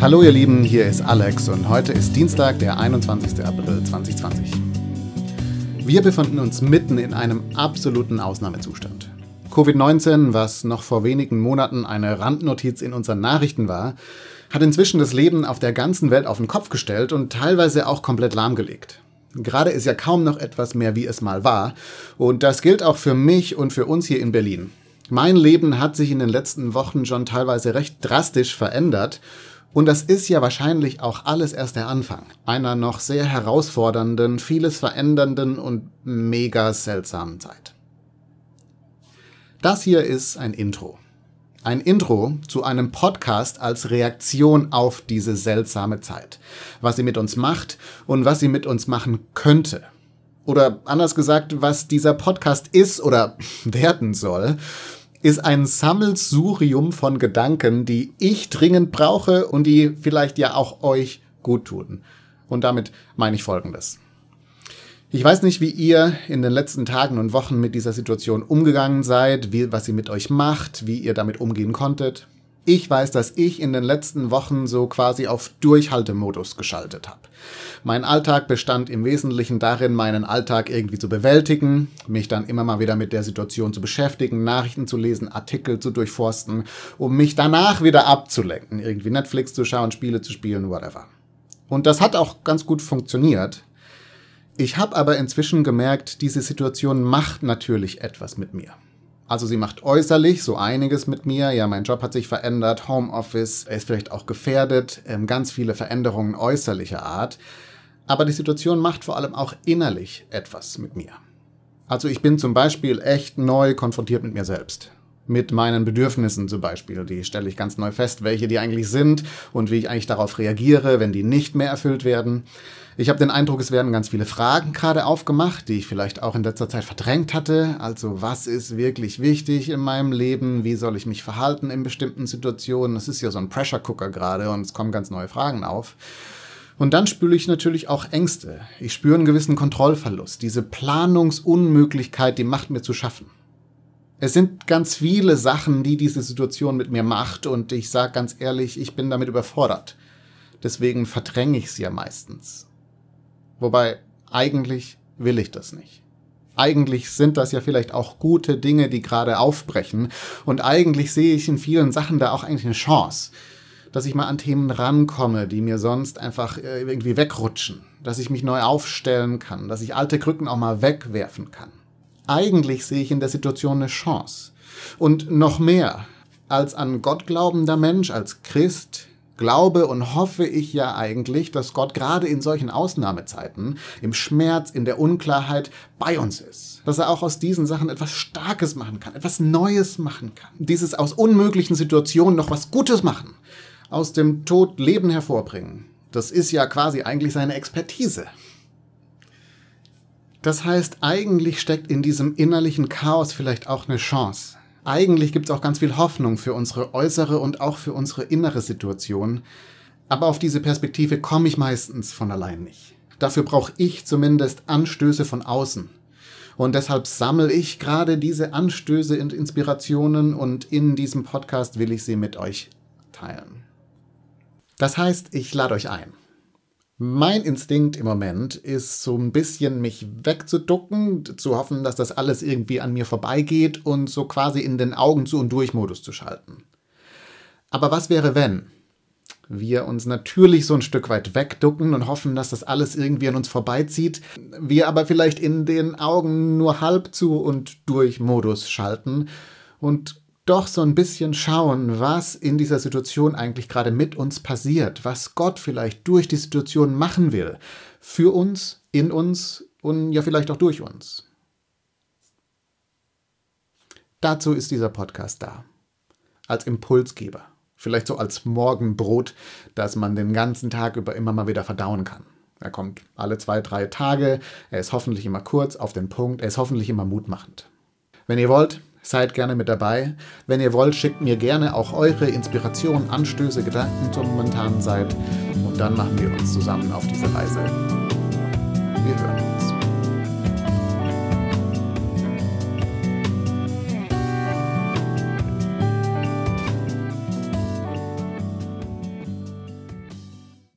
Hallo ihr Lieben, hier ist Alex und heute ist Dienstag, der 21. April 2020. Wir befinden uns mitten in einem absoluten Ausnahmezustand. Covid-19, was noch vor wenigen Monaten eine Randnotiz in unseren Nachrichten war, hat inzwischen das Leben auf der ganzen Welt auf den Kopf gestellt und teilweise auch komplett lahmgelegt. Gerade ist ja kaum noch etwas mehr, wie es mal war. Und das gilt auch für mich und für uns hier in Berlin. Mein Leben hat sich in den letzten Wochen schon teilweise recht drastisch verändert und das ist ja wahrscheinlich auch alles erst der Anfang einer noch sehr herausfordernden, vieles verändernden und mega seltsamen Zeit. Das hier ist ein Intro. Ein Intro zu einem Podcast als Reaktion auf diese seltsame Zeit. Was sie mit uns macht und was sie mit uns machen könnte. Oder anders gesagt, was dieser Podcast ist oder werden soll ist ein Sammelsurium von Gedanken, die ich dringend brauche und die vielleicht ja auch euch gut tun. Und damit meine ich Folgendes. Ich weiß nicht, wie ihr in den letzten Tagen und Wochen mit dieser Situation umgegangen seid, wie, was sie mit euch macht, wie ihr damit umgehen konntet. Ich weiß, dass ich in den letzten Wochen so quasi auf Durchhaltemodus geschaltet habe. Mein Alltag bestand im Wesentlichen darin, meinen Alltag irgendwie zu bewältigen, mich dann immer mal wieder mit der Situation zu beschäftigen, Nachrichten zu lesen, Artikel zu durchforsten, um mich danach wieder abzulenken, irgendwie Netflix zu schauen, Spiele zu spielen, whatever. Und das hat auch ganz gut funktioniert. Ich habe aber inzwischen gemerkt, diese Situation macht natürlich etwas mit mir. Also sie macht äußerlich so einiges mit mir. Ja, mein Job hat sich verändert, Homeoffice ist vielleicht auch gefährdet, ähm, ganz viele Veränderungen äußerlicher Art. Aber die Situation macht vor allem auch innerlich etwas mit mir. Also ich bin zum Beispiel echt neu konfrontiert mit mir selbst. Mit meinen Bedürfnissen zum Beispiel. Die stelle ich ganz neu fest, welche die eigentlich sind und wie ich eigentlich darauf reagiere, wenn die nicht mehr erfüllt werden. Ich habe den Eindruck, es werden ganz viele Fragen gerade aufgemacht, die ich vielleicht auch in letzter Zeit verdrängt hatte. Also was ist wirklich wichtig in meinem Leben? Wie soll ich mich verhalten in bestimmten Situationen? Es ist ja so ein Pressure Cooker gerade und es kommen ganz neue Fragen auf. Und dann spüre ich natürlich auch Ängste. Ich spüre einen gewissen Kontrollverlust. Diese Planungsunmöglichkeit, die macht mir zu schaffen. Es sind ganz viele Sachen, die diese Situation mit mir macht und ich sage ganz ehrlich, ich bin damit überfordert. Deswegen verdränge ich es ja meistens. Wobei eigentlich will ich das nicht. Eigentlich sind das ja vielleicht auch gute Dinge, die gerade aufbrechen. Und eigentlich sehe ich in vielen Sachen da auch eigentlich eine Chance, dass ich mal an Themen rankomme, die mir sonst einfach äh, irgendwie wegrutschen. Dass ich mich neu aufstellen kann, dass ich alte Krücken auch mal wegwerfen kann. Eigentlich sehe ich in der Situation eine Chance. Und noch mehr, als an Gott glaubender Mensch, als Christ, glaube und hoffe ich ja eigentlich, dass Gott gerade in solchen Ausnahmezeiten, im Schmerz, in der Unklarheit bei uns ist. Dass er auch aus diesen Sachen etwas Starkes machen kann, etwas Neues machen kann. Dieses aus unmöglichen Situationen noch was Gutes machen. Aus dem Tod Leben hervorbringen. Das ist ja quasi eigentlich seine Expertise. Das heißt, eigentlich steckt in diesem innerlichen Chaos vielleicht auch eine Chance eigentlich gibt es auch ganz viel Hoffnung für unsere äußere und auch für unsere innere Situation. Aber auf diese Perspektive komme ich meistens von allein nicht. Dafür brauche ich zumindest Anstöße von außen. Und deshalb sammle ich gerade diese Anstöße und Inspirationen und in diesem Podcast will ich sie mit euch teilen. Das heißt, ich lade euch ein. Mein Instinkt im Moment ist so ein bisschen mich wegzuducken, zu hoffen, dass das alles irgendwie an mir vorbeigeht und so quasi in den Augen zu und durch Modus zu schalten. Aber was wäre, wenn wir uns natürlich so ein Stück weit wegducken und hoffen, dass das alles irgendwie an uns vorbeizieht, wir aber vielleicht in den Augen nur halb zu und durch Modus schalten und doch so ein bisschen schauen, was in dieser Situation eigentlich gerade mit uns passiert, was Gott vielleicht durch die Situation machen will, für uns, in uns und ja vielleicht auch durch uns. Dazu ist dieser Podcast da, als Impulsgeber, vielleicht so als Morgenbrot, das man den ganzen Tag über immer mal wieder verdauen kann. Er kommt alle zwei, drei Tage, er ist hoffentlich immer kurz, auf den Punkt, er ist hoffentlich immer mutmachend. Wenn ihr wollt, Seid gerne mit dabei. Wenn ihr wollt, schickt mir gerne auch eure Inspirationen, Anstöße, Gedanken zur momentanen Zeit. Und dann machen wir uns zusammen auf diese Reise. Wir hören.